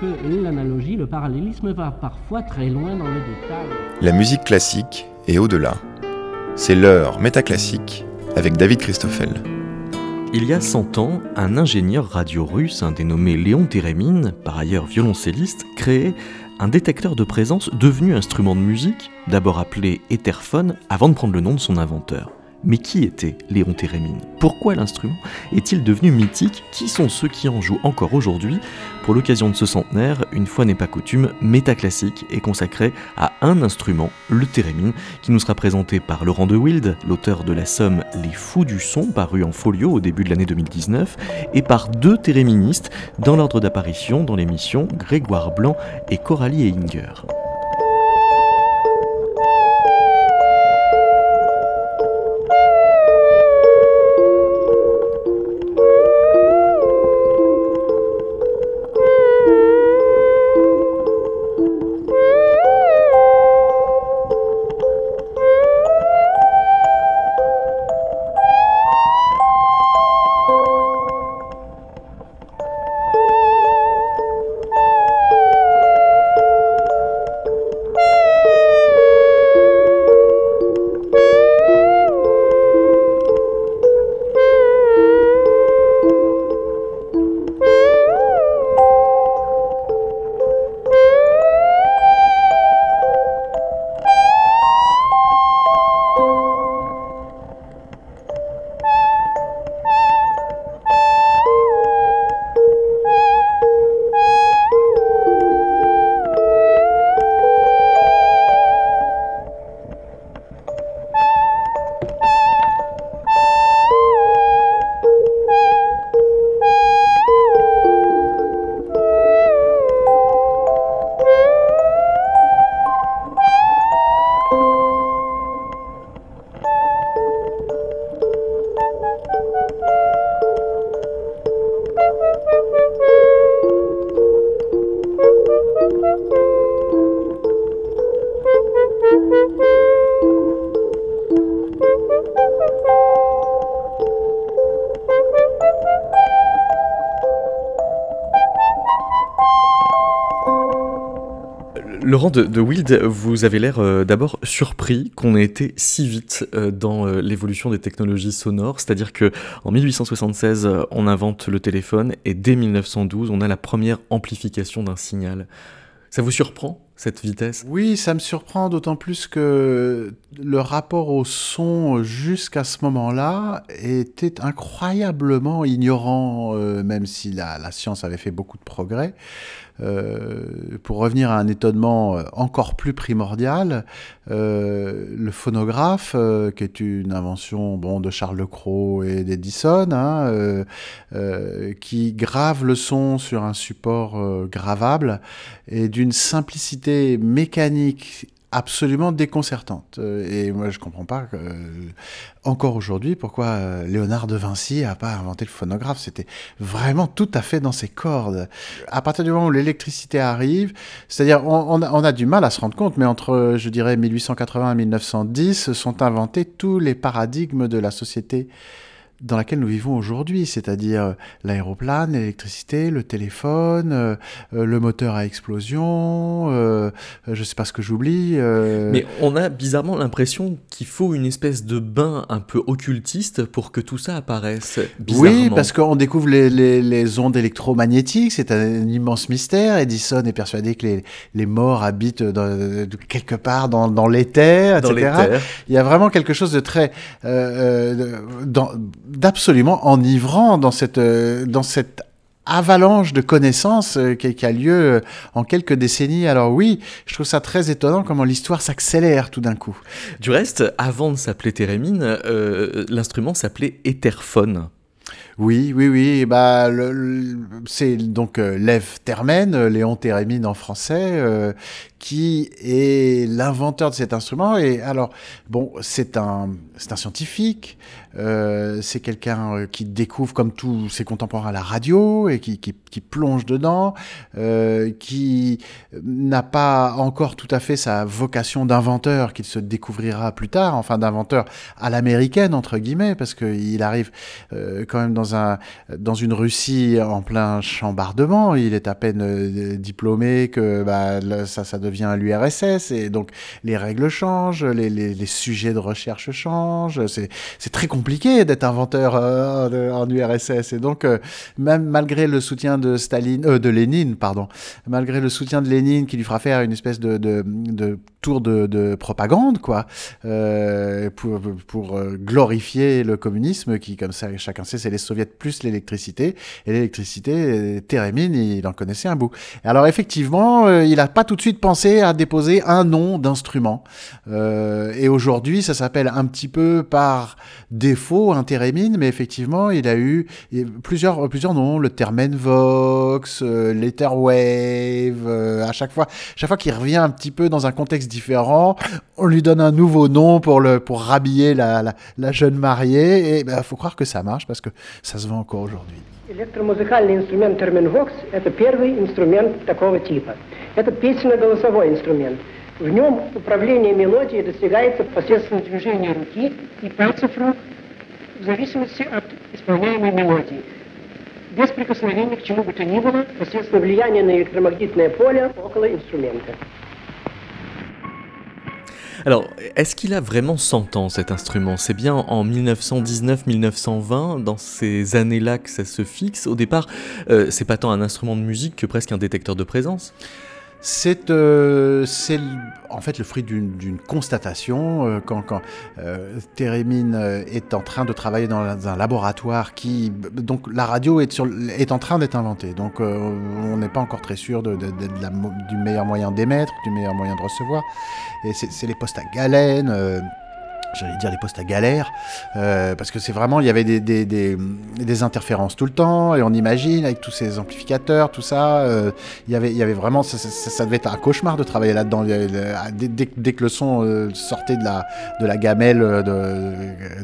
que l'analogie, le parallélisme va parfois très loin dans le détail. La musique classique est au-delà. C'est l'heure métaclassique avec David Christoffel. Il y a 100 ans, un ingénieur radio russe, un dénommé Léon Térémine, par ailleurs violoncelliste, créait un détecteur de présence devenu instrument de musique, d'abord appelé Etherphone, avant de prendre le nom de son inventeur. Mais qui était Léon Thérémine? Pourquoi l'instrument est-il devenu mythique? Qui sont ceux qui en jouent encore aujourd'hui? Pour l'occasion de ce centenaire, une fois n'est pas coutume, Métaclassique est consacré à un instrument, le thérémine, qui nous sera présenté par Laurent de Wild, l'auteur de la somme Les Fous du Son, paru en folio au début de l'année 2019, et par deux théréministes dans l'ordre d'apparition dans l'émission Grégoire Blanc et Coralie Heinger. De, Wild, vous avez l'air euh, d'abord surpris qu'on ait été si vite euh, dans euh, l'évolution des technologies sonores, c'est-à-dire que en 1876 on invente le téléphone et dès 1912 on a la première amplification d'un signal. Ça vous surprend cette vitesse? Oui, ça me surprend d'autant plus que le rapport au son jusqu'à ce moment-là était incroyablement ignorant, même si la, science avait fait beaucoup de progrès. Euh, pour revenir à un étonnement euh, encore plus primordial, euh, le phonographe, qui est une invention bon, de Charles Lecroc et d'Edison, hein, qui grave le son sur un support gravable, et d'une simplicité mécanique absolument déconcertante. Euh, et moi, je comprends pas, euh, encore aujourd'hui, pourquoi euh, Léonard de Vinci n'a pas inventé le phonographe. C'était vraiment tout à fait dans ses cordes. À partir du moment où l'électricité arrive, c'est-à-dire, on, on, a du mal à se rendre compte, mais entre, je dirais, 1880 et 1910, sont inventés tous les paradigmes de la société dans laquelle nous vivons aujourd'hui, c'est-à-dire euh, l'aéroplane, l'électricité, le téléphone, euh, euh, le moteur à explosion, je ne sais pas ce que j'oublie. Mais on a bizarrement l'impression qu'il faut une espèce de bain un peu occultiste pour que tout ça apparaisse. Oui, parce qu'on découvre les, les, ondes électromagnétiques, c'est un immense mystère. Edison est persuadé que les, les morts habitent dans, quelque part dans, dans l'éther, etc. Il y a vraiment quelque chose de très... dans, d'absolument enivrant dans cette, euh, dans cette avalanche de connaissances euh, qui, a lieu euh, en quelques décennies. Alors oui, je trouve ça très étonnant comment l'histoire s'accélère tout d'un coup. Du reste, avant de s'appeler Thérémine, l'instrument s'appelait Etherphone. Oui, oui, oui. Bah, c'est donc Lev Termen, Léon Thérémine en français, qui est l'inventeur de cet instrument. Et alors, bon, c'est un, un scientifique, euh, c'est quelqu'un euh, qui découvre, comme tous ses contemporains, la radio et qui, plonge dedans, euh, qui n'a pas encore tout à fait sa vocation d'inventeur qu'il se découvrira plus tard, enfin d'inventeur à l'américaine, entre guillemets, parce qu'il arrive quand même dans un, dans une Russie en plein chambardement. Il est à peine diplômé que bah, ça, ça devient l'URSS et donc les règles changent, les, sujets de recherche changent. C'est très compliqué d'être inventeur euh, en URSS et donc même malgré le soutien de Staline, euh, de Lénine, pardon, malgré le soutien de Lénine qui lui fera faire une espèce de, tour de, de, propagande, quoi, euh, pour, glorifier le communisme qui, comme ça, chacun sait, c'est les soviets plus l'électricité. Et l'électricité, Térémine, il en connaissait un bout. Alors effectivement, euh, il n'a pas tout de suite pensé à déposer un nom d'instrument. Euh, et aujourd'hui, ça s'appelle un petit peu par défaut un Térémine, mais effectivement, il a eu plusieurs, plusieurs noms, le Termenvox, euh, l'Etherwave, euh, à chaque fois, chaque fois qu'il revient un petit peu dans un contexte différent, on lui donne un nouveau nom pour, le, pour rhabiller la, la, la jeune mariée, et il ben, faut croire que ça marche parce que ça se vend encore aujourd'hui. Электромузыкальный инструмент терминвокс – это первый инструмент такого типа. Это песенно-голосовой инструмент. В нем управление мелодией достигается посредством движения руки и пальцев рук в зависимости от исполняемой мелодии. Без прикосновения к чему бы то ни было, посредством влияния на электромагнитное поле около инструмента. Alors, est-ce qu'il a vraiment 100 ans cet instrument? C'est bien en 1919-1920, dans ces années-là que ça se fixe. Au départ, euh, c'est pas tant un instrument de musique que presque un détecteur de présence? C'est euh, en fait le fruit d'une constatation. Euh, quand quand euh, Térémine euh, est en train de travailler dans un laboratoire qui. Donc la radio est, sur, est en train d'être inventée. Donc euh, on n'est pas encore très sûr de, de, de, la, du meilleur moyen d'émettre, du meilleur moyen de recevoir. Et c'est les postes à galène j'allais dire les postes à galère, euh, parce que c'est vraiment, il y avait des, des, interférences tout le temps, et on imagine avec tous ces amplificateurs, tout ça, euh, il, y avait, il y avait vraiment, ça, devait être un cauchemar de travailler là-dedans. Dès, dès, dès, que le son euh, sortait de la, de la gamelle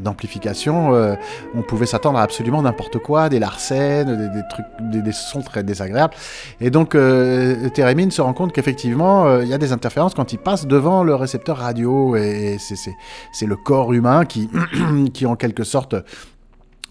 d'amplification, euh, on pouvait s'attendre à absolument n'importe quoi, des larcènes, des, trucs, des, sons très désagréables. Et donc, euh, Térémine se rend compte qu'effectivement, il y a des interférences quand il passe devant le récepteur radio, et c'est le corps humain qui, qui en quelque sorte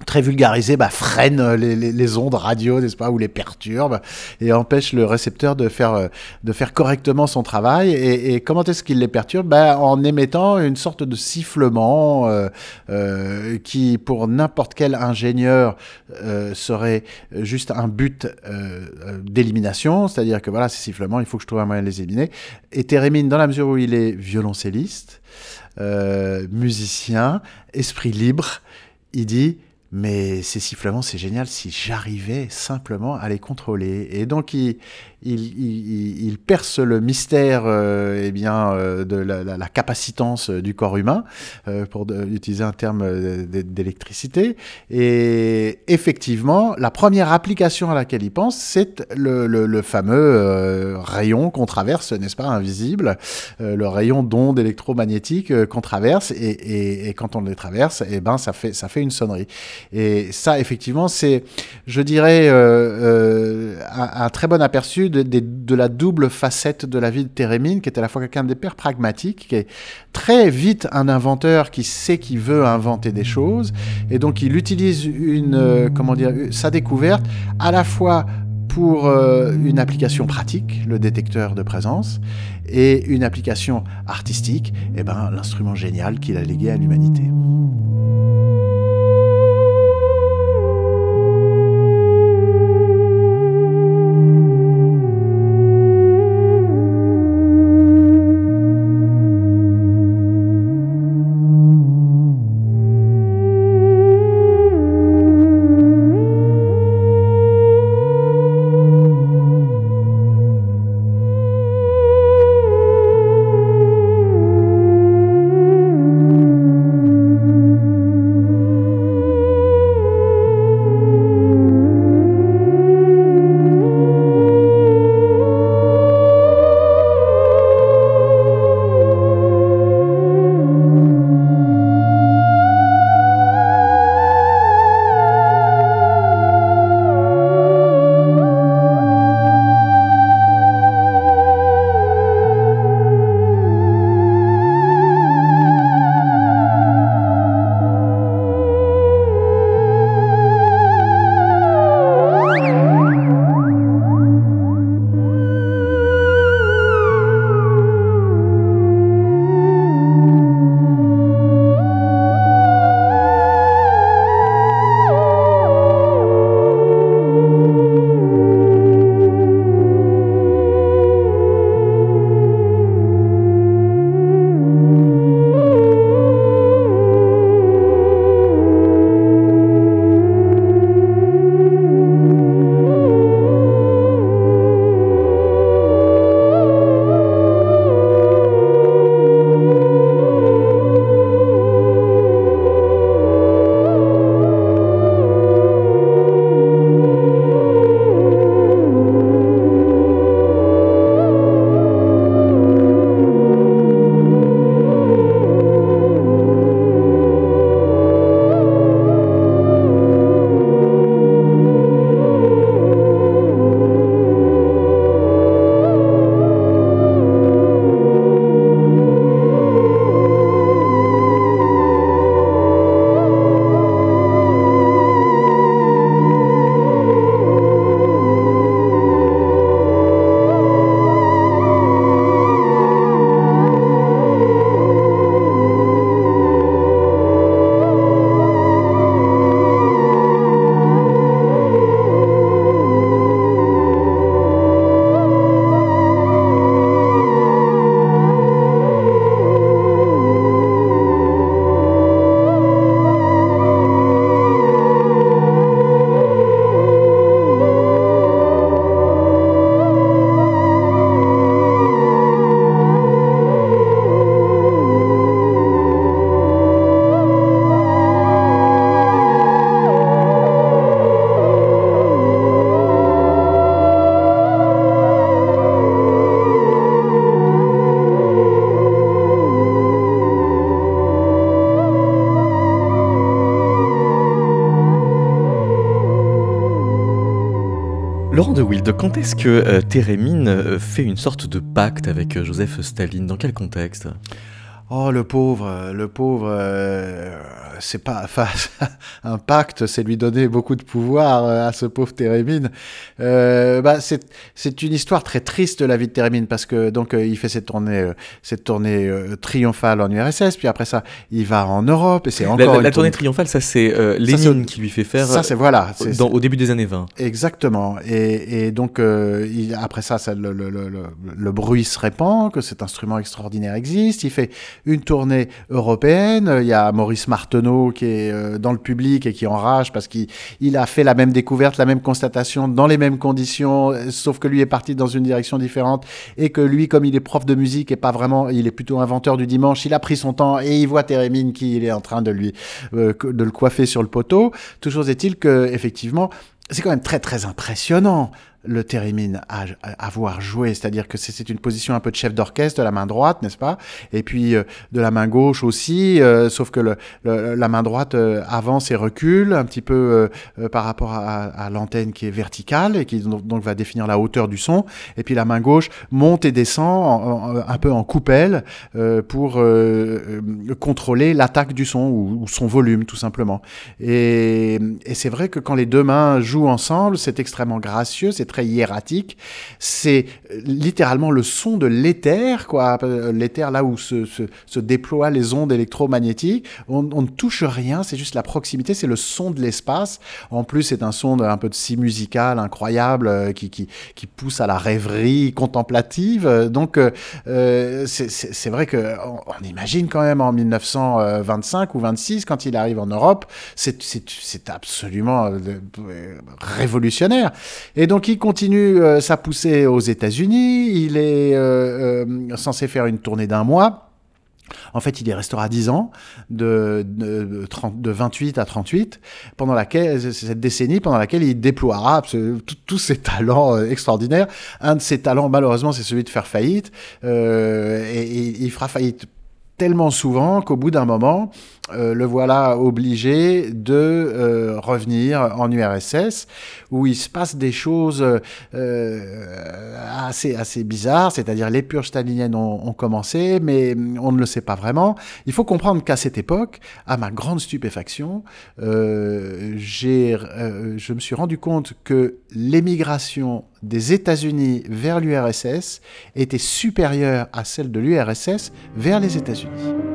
très vulgarisé, bah, freine les, les, ondes radio, n'est-ce pas, ou les perturbe et empêche le récepteur de faire, euh, de faire correctement son travail. Et, comment est-ce qu'il les perturbe? Bah, En émettant une sorte de sifflement euh, euh, qui, pour n'importe quel ingénieur, euh, serait juste un but euh, d'élimination, c'est-à-dire que voilà, ces sifflements, il faut que je trouve un moyen de les éliminer. Et Térémine, dans la mesure où il est violoncelliste, euh, musicien, esprit libre, il dit mais ces sifflements, c'est génial si j'arrivais simplement à les contrôler. Et donc, il, il, perce le mystère euh, eh bien, euh, de la, capacitance du corps humain, euh, pour utiliser un terme euh, d'électricité. Et effectivement, la première application à laquelle il pense, c'est le, fameux euh, rayon qu'on traverse, n'est-ce pas, invisible, euh, le rayon d'onde électromagnétique qu'on traverse. Et, quand on les traverse, eh ben, ça, fait, ça fait une sonnerie. Et ça, effectivement, c'est, je dirais, un très bon aperçu de, la double facette de la vie de Térémine, qui est à la fois quelqu'un d'hyper pragmatique, qui est très vite un inventeur qui sait qu'il veut inventer des choses, et donc il utilise une, euh, comment dire, sa découverte à la fois pour euh, une application pratique, le détecteur de présence, et une application artistique, et ben, l'instrument génial qu'il a légué à l'humanité. Quand est-ce que euh, Térémine euh, fait une sorte de pacte avec euh, Joseph Staline? Dans quel contexte? Oh, le pauvre, le pauvre, c'est pas enfin, un pacte, c'est lui donner beaucoup de pouvoir à ce pauvre Térémine. bah, c'est c'est une histoire très triste la vie de Térémine parce que donc il fait cette tournée cette tournée triomphale en URSS, puis après ça il va en Europe et c'est encore la, la, tournée triomphale, ça c'est Lénine qui lui fait faire. Ça c'est voilà, dans, au début des années 20. Exactement. Et, et donc il, après ça, ça le, le, le, le, bruit se répand que cet instrument extraordinaire existe. Il fait une tournée européenne. Il y a Maurice Marteneau qui est euh, dans le public et qui enrage parce qu'il il a fait la même découverte, la même constatation dans les mêmes conditions, sauf que lui est parti dans une direction différente et que lui, comme il est prof de musique et pas vraiment, il est plutôt inventeur du dimanche, il a pris son temps et il voit Térémine qui il est en train de lui euh, de le coiffer sur le poteau. Toujours est-il que effectivement, c'est quand même très très impressionnant le Térémine à, avoir joué, c'est-à-dire que c'est une position un peu de chef d'orchestre de la main droite, n'est-ce pas? Et puis euh, de la main gauche aussi, euh, sauf que la main droite euh, avance et recule un petit peu par rapport à, à l'antenne qui est verticale et qui donc, va définir la hauteur du son, et puis la main gauche monte et descend un peu en coupelle pour contrôler l'attaque du son ou, ou, son volume tout simplement. Et, et c'est vrai que quand les deux mains jouent ensemble, c'est extrêmement gracieux, c'est très hiératique. C'est euh, littéralement le son de l'éther, quoi. Euh, l'éther là où se, se, déploient les ondes électromagnétiques. On, ne touche rien, c'est juste la proximité, c'est le son de l'espace. En plus, c'est un son de, un peu de si musical incroyable euh, qui, qui, qui, pousse à la rêverie contemplative. Donc, c'est vrai que on, imagine quand même en 1925 ou 26 quand il arrive en Europe, c'est absolument révolutionnaire. Et donc, il continue euh, sa poussée aux États-Unis. Il est euh, euh, censé faire une tournée d'un mois. En fait, il y restera 10 ans, de, de, 30, de, 28 à 38, pendant laquelle, cette décennie pendant laquelle il déploiera tous ses talents extraordinaires. Un de ses talents, malheureusement, c'est celui de faire faillite. Et, il fera faillite tellement souvent qu'au bout d'un moment, euh, le voilà obligé de euh, revenir en URSS, où il se passe des choses euh, assez, assez bizarres, c'est-à-dire les purges staliniennes ont, ont, commencé, mais on ne le sait pas vraiment. Il faut comprendre qu'à cette époque, à ma grande stupéfaction, je me suis rendu compte que l'émigration des États-Unis vers l'URSS était supérieure à celle de l'URSS vers les États-Unis.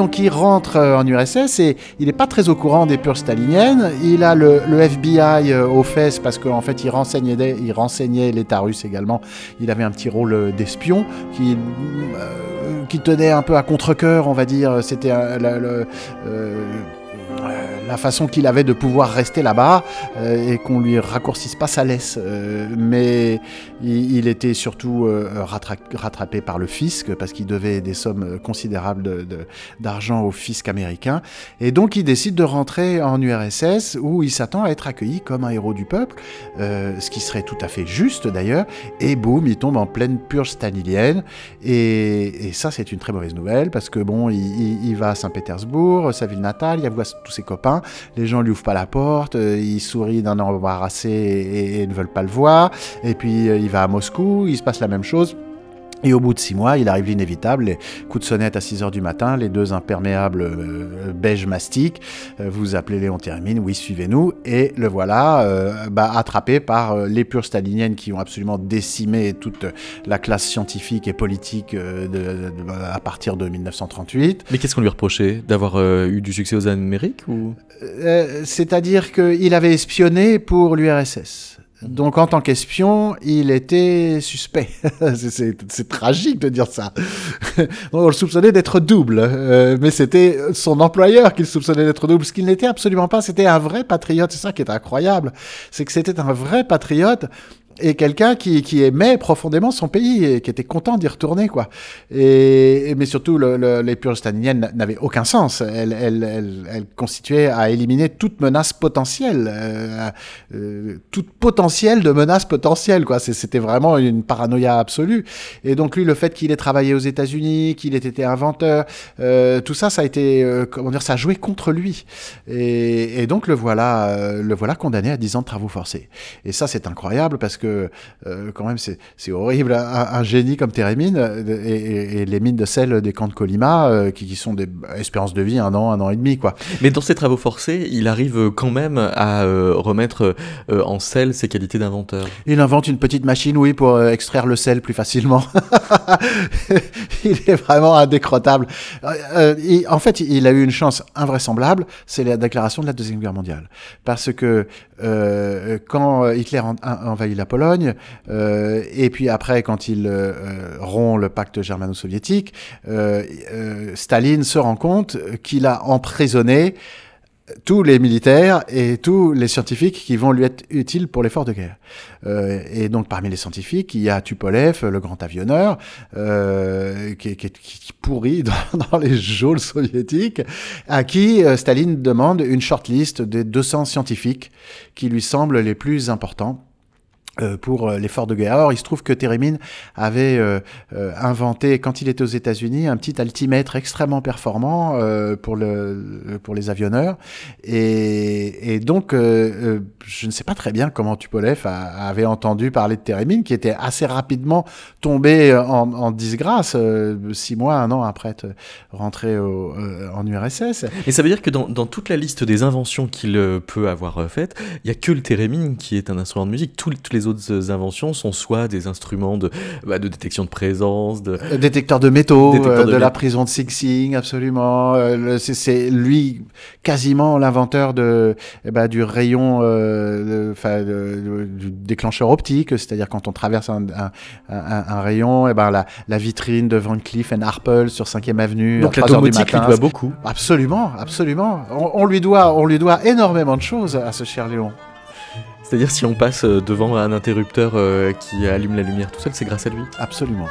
Donc il rentre euh, en URSS et il n'est pas très au courant des purges staliniennes. Il a le, FBI euh, aux fesses parce qu'en fait il renseignait, il renseignait l'État russe également. Il avait un petit rôle euh, d'espion qui, qui tenait un peu à contre-coeur, on va dire. C'était le la façon qu'il avait de pouvoir rester là-bas et qu'on lui raccourcisse pas sa laisse. mais il, était surtout rattrapé par le fisc parce qu'il devait des sommes considérables d'argent au fisc américain. Et donc il décide de rentrer en URSS où il s'attend à être accueilli comme un héros du peuple, ce qui serait tout à fait juste d'ailleurs. Et boum, il tombe en pleine purge stalinienne. Et, ça, c'est une très mauvaise nouvelle parce que bon, il, va à Saint-Pétersbourg, sa ville natale, il voit tous ses copains, les gens lui ouvrent pas la porte, euh, il sourit d'un embarrassé et, et, ne veulent pas le voir. Et puis euh, il va à Moscou, il se passe la même chose. Et au bout de six mois, il arrive l'inévitable, les coups de sonnette à 6 heures du matin, les deux imperméables euh, beige mastic, euh, vous appelez Léon Thérémine, oui, suivez-nous, et le voilà euh, bah, attrapé par les pures staliniennes qui ont absolument décimé toute la classe scientifique et politique de, à partir de 1938. Mais qu'est-ce qu'on lui reprochait D'avoir eu du succès aux Amériques ou? C'est-à-dire qu'il avait espionné pour l'URSS. Donc en tant qu'espion, il était suspect. c'est tragique de dire ça. On le soupçonnait d'être double, euh, mais c'était son employeur qui le soupçonnait d'être double, ce qu'il n'était absolument pas. C'était un vrai patriote. C'est ça qui est incroyable, c'est que c'était un vrai patriote et quelqu'un qui, aimait profondément son pays et qui était content d'y retourner quoi. Et, mais surtout le, les purges staliniennes n'avaient aucun sens. Elles, elles, constituaient à éliminer toute menace potentielle, euh, euh, toute potentielle de menace potentielle quoi. C'était vraiment une paranoïa absolue. Et donc lui le fait qu'il ait travaillé aux États-Unis, qu'il ait été inventeur, euh, tout ça ça a été euh, comment dire ça a joué contre lui. Et, et donc le voilà euh, le voilà condamné à 10 ans de travaux forcés. Et ça c'est incroyable parce que euh, quand même c'est horrible. Un, génie comme Térémine euh, et, les mines de sel des camps de Colima, euh, qui, sont des espérances de vie un an, un an et demi. quoi. Mais dans ses travaux forcés, il arrive quand même à remettre en sel ses qualités d'inventeur. Il invente une petite machine, oui, pour extraire le sel plus facilement. il est vraiment indécrottable. en fait, il a eu une chance invraisemblable, c'est la déclaration de la Deuxième Guerre mondiale. Parce que quand Hitler envahit la Pologne, euh, et puis après, quand il euh, euh, rompt le pacte germano-soviétique, Staline se rend compte qu'il a emprisonné tous les militaires et tous les scientifiques qui vont lui être utiles pour l'effort de guerre. Et donc parmi les scientifiques, il y a Tupolev, le grand avionneur, qui, pourrit dans, les geôles soviétiques, à qui Staline demande une shortlist des 200 scientifiques qui lui semblent les plus importants pour euh, l'effort de guerre. Alors, il se trouve que Térémine avait euh, inventé, quand il était aux États-Unis, un petit altimètre extrêmement performant pour, le, pour les avionneurs. Et, et donc, je ne sais pas très bien comment Tupolev avait entendu parler de Térémine, qui était assez rapidement tombé en, en disgrâce, six mois, un an après être rentré au, en URSS. Et ça veut dire que dans, dans toute la liste des inventions qu'il peut avoir faites, il n'y a que le Térémine qui est un instrument de musique. Tous les autres inventions sont soit des instruments de, bah, de détection de présence, de euh, détecteur de métaux, euh, de, la prison de Sing Sing, absolument. Euh, c'est lui quasiment l'inventeur de eh ben, du rayon, enfin du déclencheur optique, c'est-à-dire quand on traverse un, un, un, rayon, et eh ben la, la, vitrine de Van Cleef Arpels sur 5e avenue. Donc la domotique lui doit beaucoup. Absolument, absolument. On, on, lui doit, on lui doit énormément de choses à ce cher Léon. C'est-à-dire si on passe euh, devant un interrupteur euh, qui allume la lumière tout seul, c'est grâce à lui? Absolument.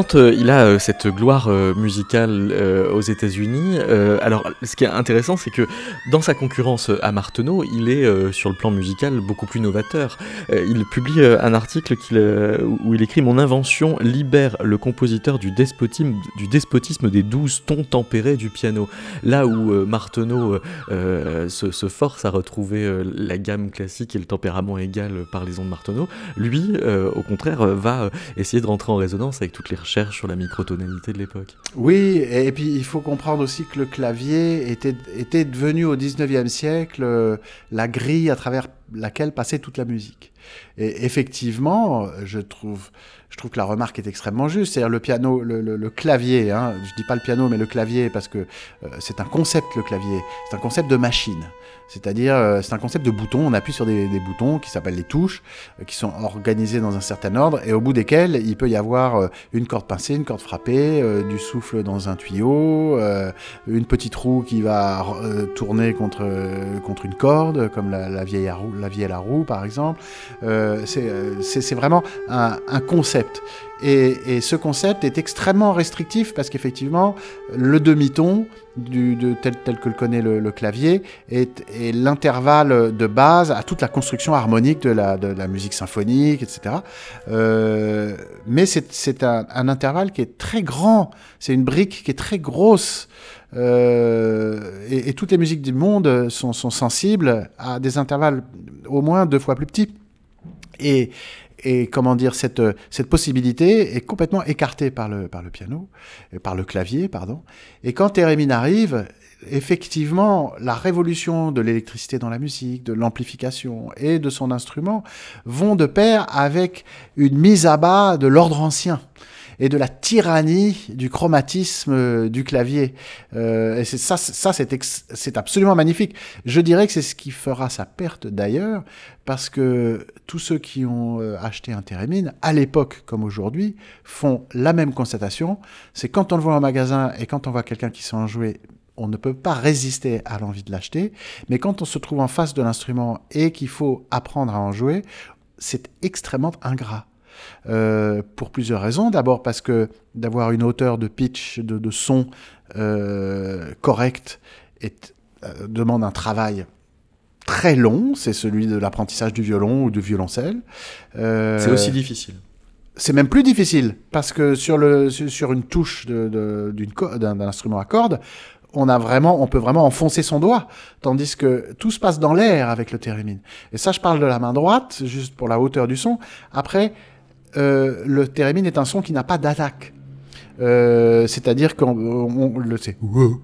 Quand euh, il a euh, cette gloire euh, musicale aux États-Unis, alors ce qui est intéressant, c'est que dans sa concurrence à Marteneau, il est sur le plan musical beaucoup plus novateur. il publie un article où il écrit Mon invention libère le compositeur du despotisme, des douze tons tempérés du piano. Là où Marteneau se, se, force à retrouver la gamme classique et le tempérament égal par les ondes Marteneau, lui, au contraire, va essayer de rentrer en résonance avec toutes les sur la microtonalité de l'époque. Oui, et puis il faut comprendre aussi que le clavier était, était devenu au 19e siècle euh, la grille à travers laquelle passait toute la musique. Et effectivement, je trouve, je trouve que la remarque est extrêmement juste. C'est-à-dire le piano, le, clavier, hein, je dis pas le piano, mais le clavier, parce que euh, c'est un concept, le clavier. C'est un concept de machine. C'est-à-dire, euh, c'est un concept de boutons. On appuie sur des, boutons qui s'appellent les touches, euh, qui sont organisés dans un certain ordre, et au bout desquels il peut y avoir une corde pincée, une corde frappée, du souffle dans un tuyau, une petite roue qui va tourner contre, contre une corde, comme la, vieille, à la vieille la roue, par exemple. c'est vraiment un concept. Et, ce concept est extrêmement restrictif parce qu'effectivement, le demi-ton, de, tel, tel, que le connaît le, clavier, est, l'intervalle de base à toute la construction harmonique de la, musique symphonique, etc. Euh, mais c'est un, intervalle qui est très grand, c'est une brique qui est très grosse. Euh, et, et, toutes les musiques du monde sont, sont sensibles à des intervalles au moins deux fois plus petits. Et, et comment dire, cette, cette possibilité est complètement écartée par le, par le piano, euh, par le clavier, pardon. Et quand Térémine arrive, effectivement, la révolution de l'électricité dans la musique, de l'amplification et de son instrument vont de pair avec une mise à bas de l'ordre ancien et de la tyrannie du chromatisme euh, du clavier. Euh, et ça, ça c'est absolument magnifique. Je dirais que c'est ce qui fera sa perte d'ailleurs, parce que tous ceux qui ont euh, acheté un thérémine, à l'époque comme aujourd'hui, font la même constatation. C'est quand on le voit en magasin et quand on voit quelqu'un qui sait en jouer, on ne peut pas résister à l'envie de l'acheter. Mais quand on se trouve en face de l'instrument et qu'il faut apprendre à en jouer, c'est extrêmement ingrat. Euh, pour plusieurs raisons. D'abord parce que d'avoir une hauteur de pitch, de, son euh, correcte, euh, demande un travail très long. C'est celui de l'apprentissage du violon ou du violoncelle. c'est aussi difficile. C'est même plus difficile parce que sur, le, sur une touche d'un instrument à cordes, on a vraiment, on peut vraiment enfoncer son doigt, tandis que tout se passe dans l'air avec le thérémine. Et ça, je parle de la main droite, juste pour la hauteur du son. Après, euh, le thérémine est un son qui n'a pas d'attaque. Euh, c'est-à-dire qu'on le sait. On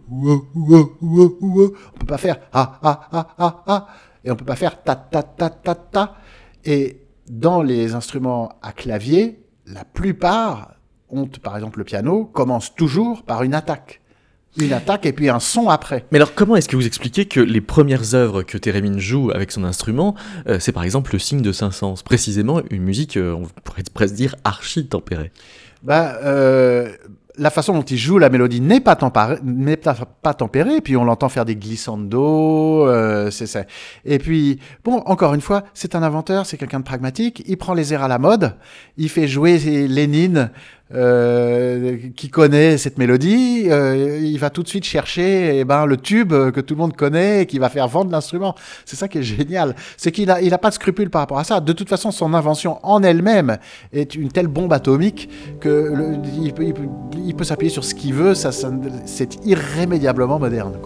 peut pas faire ah ah ah ah ah et on peut pas faire ta ta ta ta ta. Et dans les instruments à clavier, la plupart ont, par exemple le piano, commence toujours par une attaque une attaque et puis un son après. Mais alors comment est-ce que vous expliquez que les premières œuvres que Térémine joue avec son instrument, euh, c'est par exemple le signe de Saint-Saëns, précisément une musique, euh, on pourrait presque dire archi tempérée bah, euh, la façon dont il joue la mélodie n'est pas, n'est pas tempérée, puis on l'entend faire des glissando, euh, c'est ça. Et puis, bon, encore une fois, c'est un inventeur, c'est quelqu'un de pragmatique, il prend les airs à la mode, il fait jouer Lénine euh, qui connaît cette mélodie, euh, il va tout de suite chercher eh ben, le tube que tout le monde connaît et qui va faire vendre l'instrument. C'est ça qui est génial. C'est qu'il n'a il a pas de scrupule par rapport à ça. De toute façon, son invention en elle-même est une telle bombe atomique que il, peut, s'appuyer sur ce qu'il veut. Ça, c'est irrémédiablement moderne.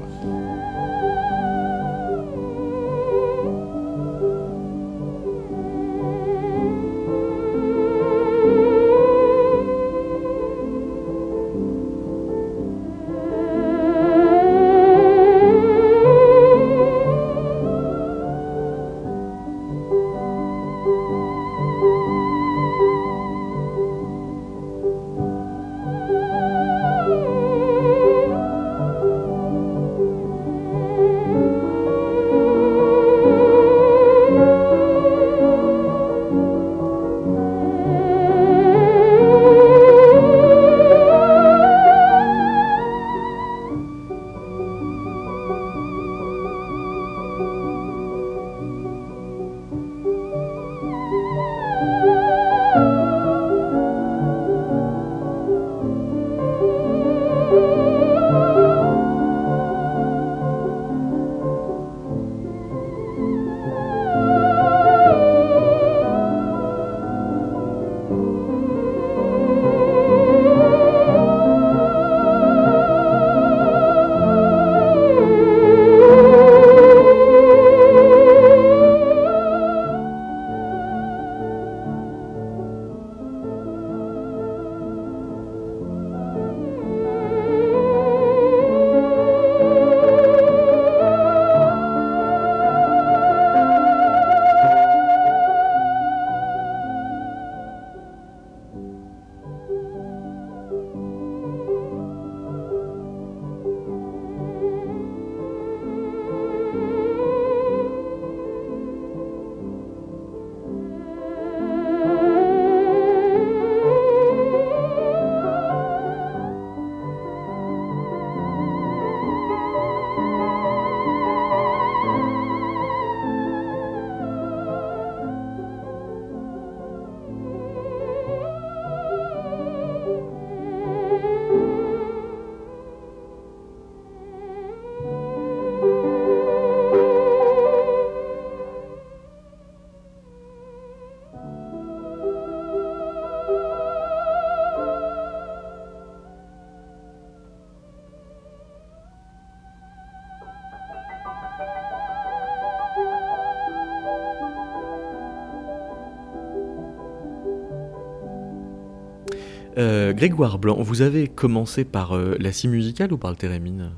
Euh, Grégoire Blanc, vous avez commencé par euh, la scie musicale ou par le thérémine?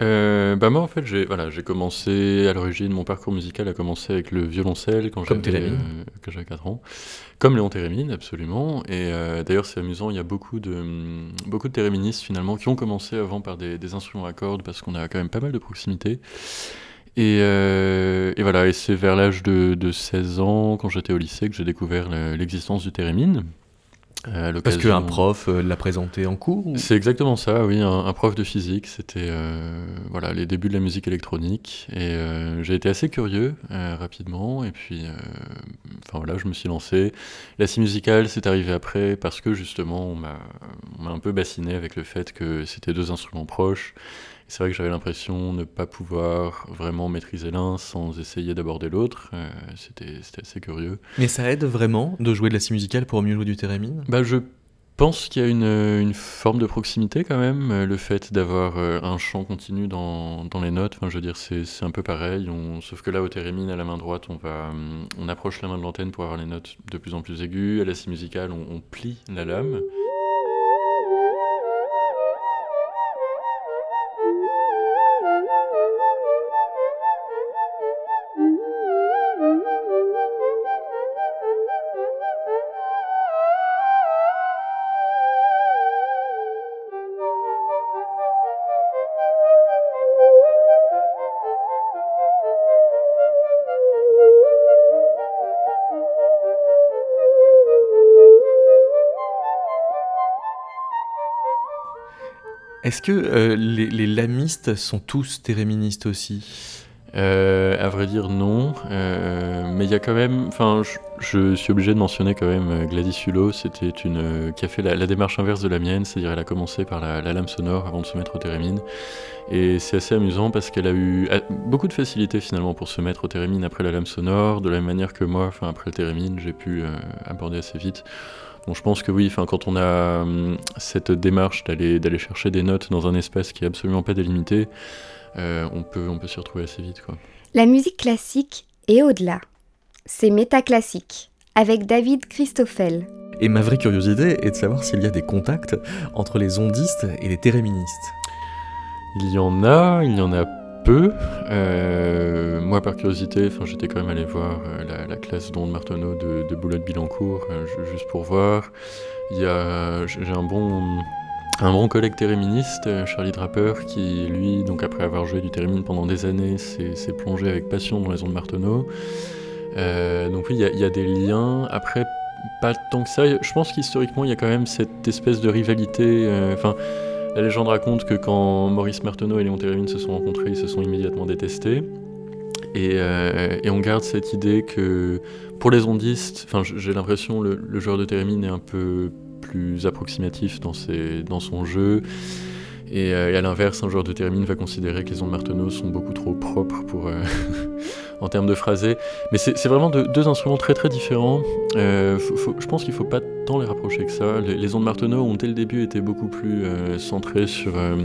Euh, bah moi en fait j'ai voilà j'ai commencé à l'origine mon parcours musical a commencé avec le violoncelle quand j'avais euh, quand j'avais 4 ans. Comme Léon Térémine absolument. Et d'ailleurs c'est amusant il y a beaucoup de hum, beaucoup de téréministes finalement qui ont commencé avant par des, des instruments à cordes parce qu'on a quand même pas mal de proximité. Et, euh, et voilà et c'est vers l'âge de, de 16 ans quand j'étais au lycée que j'ai découvert le- l'existence du térémine Euh, Parce qu'un prof euh, l'a présenté en cours ou- c'est exactement ça, oui, un, un prof de physique. C'était euh, voilà les débuts de la musique électronique et euh, j'ai été assez curieux euh, rapidement et puis euh, enfin voilà, je me suis lancé. La scie musicale, c'est arrivé après parce que justement on m'a on m'a un peu bassiné avec le fait que c'était deux instruments proches. C'est vrai que j'avais l'impression de ne pas pouvoir vraiment maîtriser l'un sans essayer d'aborder l'autre. Euh, c'était assez curieux. Mais ça aide vraiment de jouer de la scie musicale pour mieux jouer du thérémine? Bah, je pense qu'il y a une, une forme de proximité quand même, euh, le fait d'avoir euh, un chant continu dans, dans les notes, enfin, je veux dire, c'est un peu pareil, on, sauf que là, au thérémine, à la main droite, on, va, on approche la main de l'antenne pour avoir les notes de plus en plus aiguës, à la scie musicale, on, on plie la lame. Est-ce que euh, les, lamistes sont tous téréministes aussi? Euh, à vrai dire, non. Euh, mais il y a quand même. Enfin, je, suis obligé de mentionner quand même euh, Gladys Hulot. C'était une qui a fait la, démarche inverse de la mienne, c'est-à-dire elle a commencé par la, la lame sonore avant de se mettre au thérémine. Et c'est assez amusant parce qu'elle a eu beaucoup de facilité finalement pour se mettre au thérémine après la lame sonore, de la même manière que moi, après le thérémine, j'ai pu aborder assez vite. Donc je pense que oui, enfin quand on a hum, cette démarche d'aller d'aller chercher des notes dans un espace qui est absolument pas délimité, euh, on peut on peut s'y retrouver assez vite quoi. La musique classique est au-delà. C'est métaclassique, avec David Christoffel. Et ma vraie curiosité est de savoir s'il y a des contacts entre les ondistes et les téréministes. Il y en a, il y en a peu. Euh, moi, par curiosité, j'étais quand même allé voir euh, la, la classe d'onde Marteneau de, de Boulogne-Billancourt, euh, ju- juste pour voir. J'ai un bon, un bon collègue téréministe, euh, Charlie Draper, qui, lui, donc après avoir joué du térémine pendant des années, s'est plongé avec passion dans les ondes Marteneau. Euh, donc oui, il y y, a des liens. Après, pas tant que ça. Je pense qu'historiquement, il y a quand même cette espèce de rivalité. Enfin, la légende raconte que quand Maurice Marteneau et Léon Térémine se sont rencontrés, ils se sont immédiatement détestés. Et, euh, on garde cette idée que pour les ondistes, enfin j'ai l'impression le, le joueur de Térémine est un peu plus approximatif dans, son jeu. Et, euh, et à l'inverse, un joueur de Térémine va considérer que les ondes Marteneau sont beaucoup trop propres pour, euh, en termes de phrasé. Mais c'est vraiment deux, instruments très très différents. Je pense qu'il ne faut pas les rapprocher que ça. Les, les ondes Marteneau ont dès le début été beaucoup plus euh, centrées sur euh,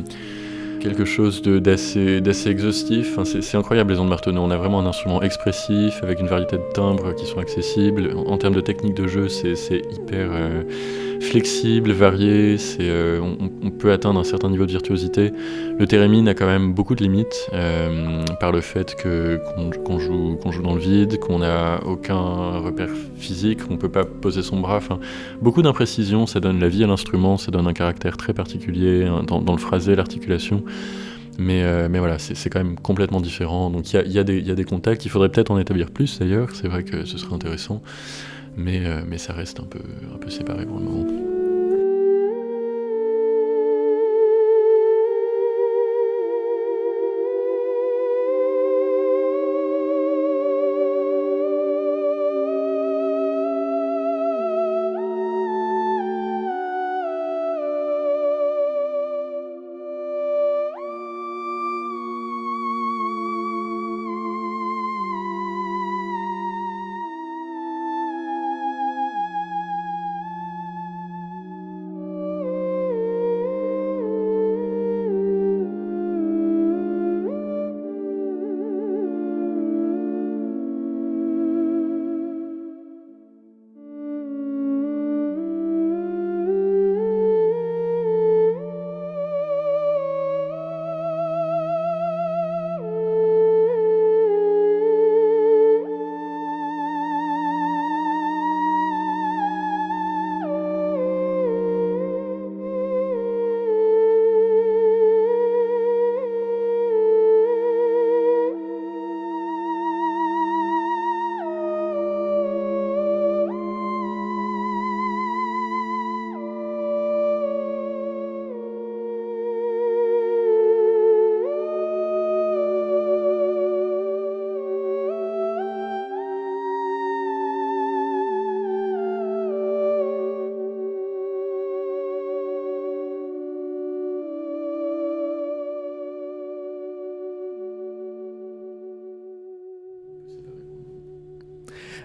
quelque chose d'assez exhaustif. C'est incroyable les ondes Marteneau. On a vraiment un instrument expressif avec une variété de timbres qui sont accessibles. En, termes de technique de jeu, c'est hyper euh, flexible, varié. Euh, on, peut atteindre un certain niveau de virtuosité. Le thérémine a quand même beaucoup de limites euh, par le fait qu'on joue, joue dans le vide, qu'on n'a aucun repère physique, qu'on peut pas poser son bras. Beaucoup d'imprécisions, ça donne la vie à l'instrument, ça donne un caractère très particulier hein, dans le phrasé, l'articulation. Mais, euh, mais voilà, c'est quand même complètement différent. Donc il y a, y a des contacts, il faudrait peut-être en établir plus d'ailleurs, c'est vrai que ce serait intéressant. Mais, euh, mais ça reste un peu, un peu séparé pour le moment.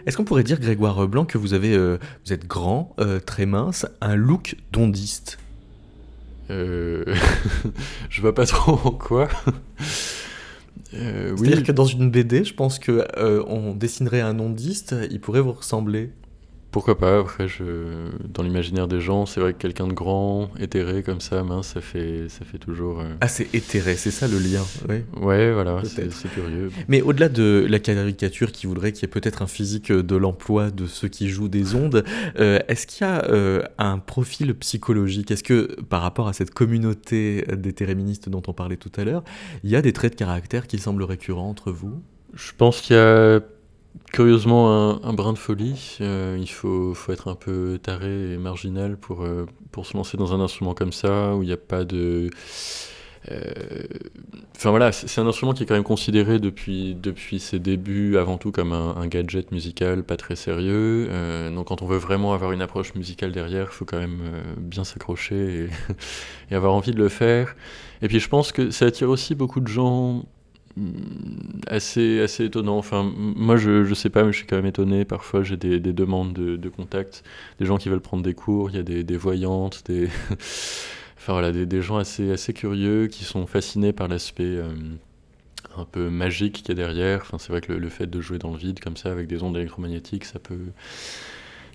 Est-ce qu'on pourrait dire, Grégoire Blanc, que vous, avez, vous êtes grand, très mince, un look d'ondiste? Euh... Je vois pas trop en quoi. Euh, C'est-à-dire que dans une BD, je pense que on dessinerait un ondiste, il pourrait vous ressembler. Pourquoi pas Après, je... dans l'imaginaire des gens, c'est vrai que quelqu'un de grand, éthéré comme ça, mince, ça fait, ça fait toujours. Euh, ah, c'est éthéré, c'est ça le lien oui. Ouais, voilà, c'est curieux. Mais au-delà de la caricature qui voudrait qu'il y ait peut-être un physique de l'emploi de ceux qui jouent des ondes, euh, est-ce qu'il y a euh, un profil psychologique? Est-ce que par rapport à cette communauté d'éthéréministes dont on parlait tout à l'heure, il y a des traits de caractère qui semblent récurrents entre vous? Je pense qu'il y a curieusement un, brin de folie. Euh, il faut, faut, être un peu taré et marginal pour, euh, pour se lancer dans un instrument comme ça, où il n'y a pas de... Euh, enfin voilà, c'est un instrument qui est quand même considéré depuis, depuis ses débuts avant tout comme un, gadget musical pas très sérieux. donc quand on veut vraiment avoir une approche musicale derrière, il faut quand même bien s'accrocher et, avoir envie de le faire. Et puis je pense que ça attire aussi beaucoup de gens assez, assez étonnant. Enfin, moi, je, je sais pas, mais je suis quand même étonné. Parfois, j'ai des, des, demandes de, de, contact, des gens qui veulent prendre des cours, il y a des, des voyantes, des, enfin, voilà, des, des, gens assez, assez curieux qui sont fascinés par l'aspect euh, un peu magique qu'il y a derrière. Enfin, c'est vrai que le, fait de jouer dans le vide comme ça avec des ondes électromagnétiques, ça peut.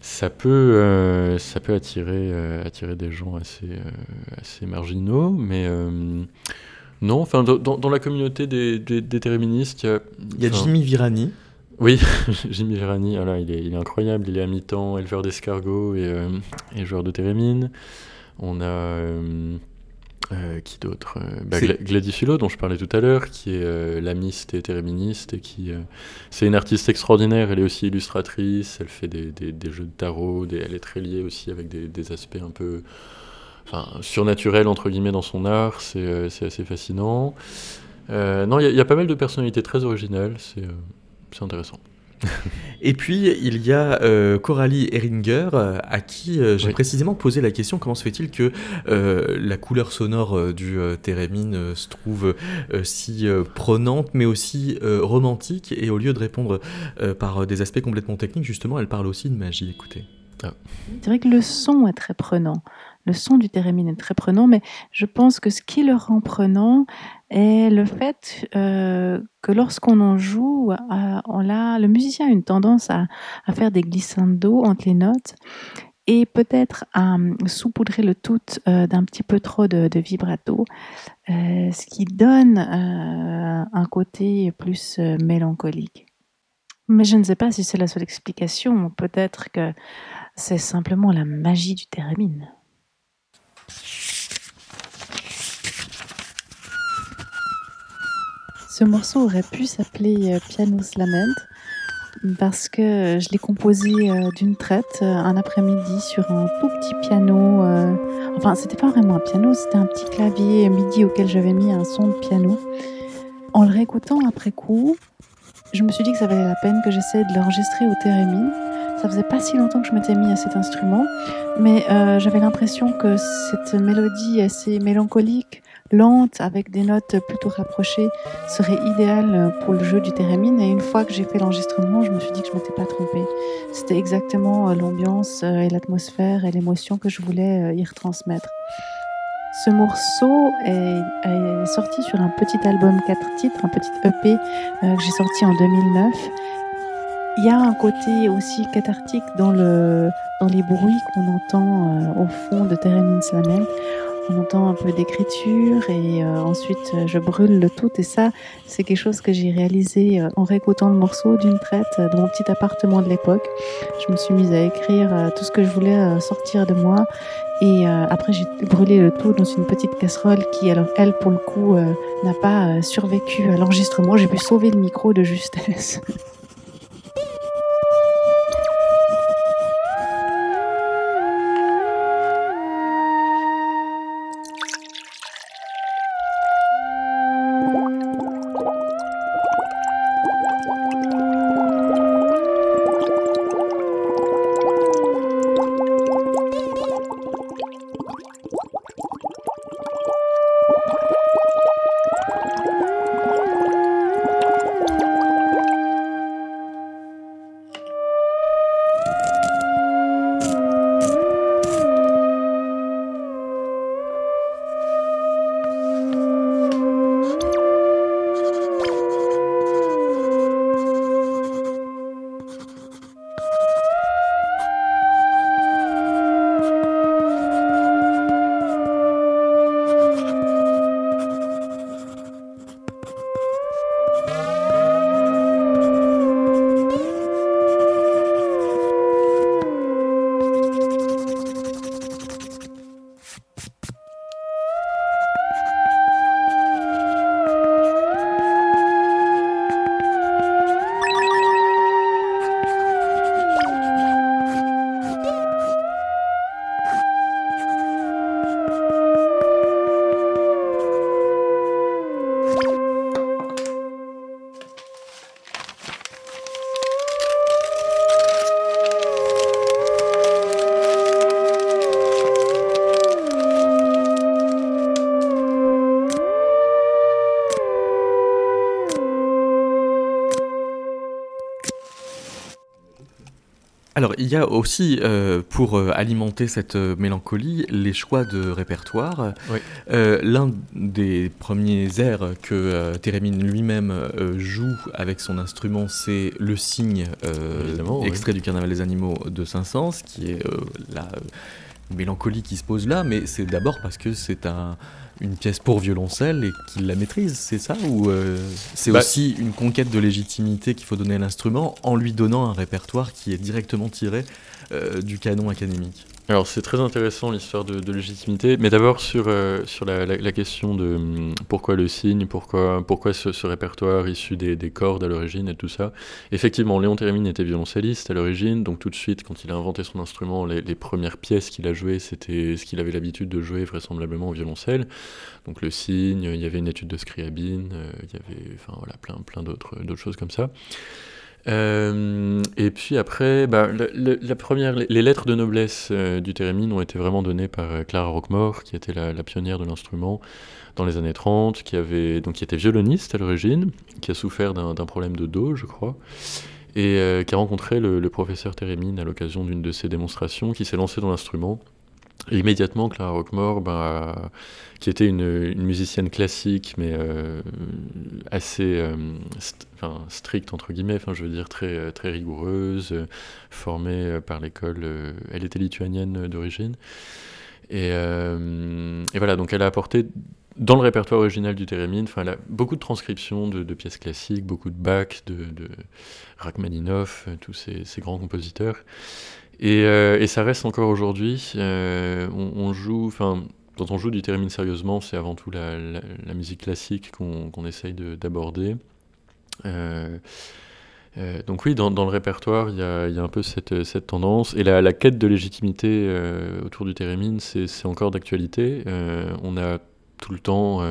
Ça peut, euh, ça peut attirer, euh, attirer des gens assez, assez marginaux, mais non, enfin, dans, la communauté des, des, il y a. Il y a Jimmy Virani. Oui, Jimmy Virani, voilà, il, est, il est incroyable. Il est à mi-temps éleveur d'escargots et, euh, et, joueur de térémine. On a. Euh, euh, qui d'autre bah, Gladys Hulot, dont je parlais tout à l'heure, qui est lamiste et téréministe, et qui c'est une artiste extraordinaire. Elle est aussi illustratrice, elle fait des, des, des jeux de tarot, elle est très liée aussi avec des, aspects un peu enfin, surnaturel entre guillemets dans son art, c'est euh, assez fascinant. Euh, non, il y, a pas mal de personnalités très originales, c'est euh, intéressant. Et puis, il y a Coralie Heringer, à qui j'ai précisément posé la question comment se fait-il que la couleur sonore du Térémine se trouve si prenante, mais aussi romantique? Et au lieu de répondre par des aspects complètement techniques, justement, elle parle aussi de magie. Écoutez. Ah. C'est vrai que le son est très prenant le son du thérémine est très prenant, mais je pense que ce qui le rend prenant est le fait euh, que lorsqu'on en joue, euh, on a, le musicien a une tendance à, faire des glissandos entre les notes et peut-être à saupoudrer le tout euh, d'un petit peu trop de, vibrato, ce qui donne un côté plus mélancolique. Mais je ne sais pas si c'est la seule explication, peut-être que c'est simplement la magie du thérémine. Ce morceau aurait pu s'appeler euh, Piano's Lament parce que je l'ai composé euh, d'une traite euh, un après-midi sur un tout petit piano. Enfin, c'était pas vraiment un piano, c'était un petit clavier MIDI auquel j'avais mis un son de piano. En le réécoutant après coup, je me suis dit que ça valait la peine que j'essaie de l'enregistrer au thérémine. Ça faisait pas si longtemps que je m'étais mis à cet instrument, mais j'avais l'impression que cette mélodie assez mélancolique lente avec des notes plutôt rapprochées serait idéale pour le jeu du thérémine. Et une fois que j'ai fait l'enregistrement, je me suis dit que je m'étais pas trompée. C'était exactement euh, l'ambiance euh, et l'atmosphère et l'émotion que je voulais euh, y retransmettre. Ce morceau est, sorti sur un petit album 4 titres, un petit EP que j'ai sorti en 2009. Il y a un côté aussi cathartique dans, le, dans les bruits qu'on entend au fond de Thérémine Slamen on entend un peu d'écriture et euh, ensuite euh, je brûle le tout et ça c'est quelque chose que j'ai réalisé euh, en réécoutant le morceau d'une traite de mon petit appartement de l'époque. Je me suis mise à écrire tout ce que je voulais sortir de moi et après j'ai brûlé le tout dans une petite casserole qui alors elle pour le coup n'a pas survécu à l'enregistrement. J'ai pu sauver le micro de justesse. Alors, il y a aussi, euh, pour euh, alimenter cette euh, mélancolie, les choix de répertoire. Oui. Euh, L'un des premiers airs que euh, Térémine lui-même joue avec son instrument, c'est le cygne, oui. extrait du Carnaval des animaux de Saint-Saëns, qui est la mélancolie qui se pose là, mais c'est d'abord parce que c'est un, une pièce pour violoncelle et qu'il la maîtrise, c'est ça Ou euh, c'est Bah- aussi une conquête de légitimité qu'il faut donner à l'instrument en lui donnant un répertoire qui est directement tiré euh, du canon académique? Alors c'est très intéressant l'histoire de, légitimité, mais d'abord sur, euh, la, question de hum, pourquoi le signe, pourquoi, ce, répertoire issu des, des cordes à l'origine et tout ça. Effectivement, Léon Thérémine était violoncelliste à l'origine, donc tout de suite quand il a inventé son instrument, les, premières pièces qu'il a jouées, c'était ce qu'il avait l'habitude de jouer vraisemblablement au violoncelle. Donc le signe, il y avait une étude de Scriabine, euh, il y avait plein, d'autres choses comme ça. Euh, et puis après, bah, la, première, les, lettres de noblesse euh, du Térémine ont été vraiment données par euh, Clara Roquemort, qui était la, pionnière de l'instrument dans les années 30, qui, avait, donc, qui était violoniste à l'origine, qui a souffert d'un problème de dos, je crois, et qui a rencontré le, le professeur Térémine à l'occasion d'une de ses démonstrations, qui s'est lancé dans l'instrument. Et immédiatement, Clara Roquemort, bah, qui était une, musicienne classique, mais euh, assez euh, stricte, entre guillemets, enfin, je veux dire très, euh, très rigoureuse, euh, formée euh, par l'école. euh, elle était lituanienne euh, d'origine. Et, euh, voilà, donc elle a apporté dans le répertoire original du Térémine, enfin, elle a beaucoup de transcriptions de, pièces classiques, beaucoup de Bach, de, de Rachmaninoff, euh, tous ces grands compositeurs. Et, euh, et ça reste encore aujourd'hui. euh, on, joue, enfin, quand on joue du Térémine sérieusement, c'est avant tout la, musique classique qu'on essaye de- d'aborder. Euh, donc oui, dans, le répertoire, il y a, un peu cette, tendance. Et la, quête de légitimité autour du Térémine, c'est encore d'actualité. On a tout le temps...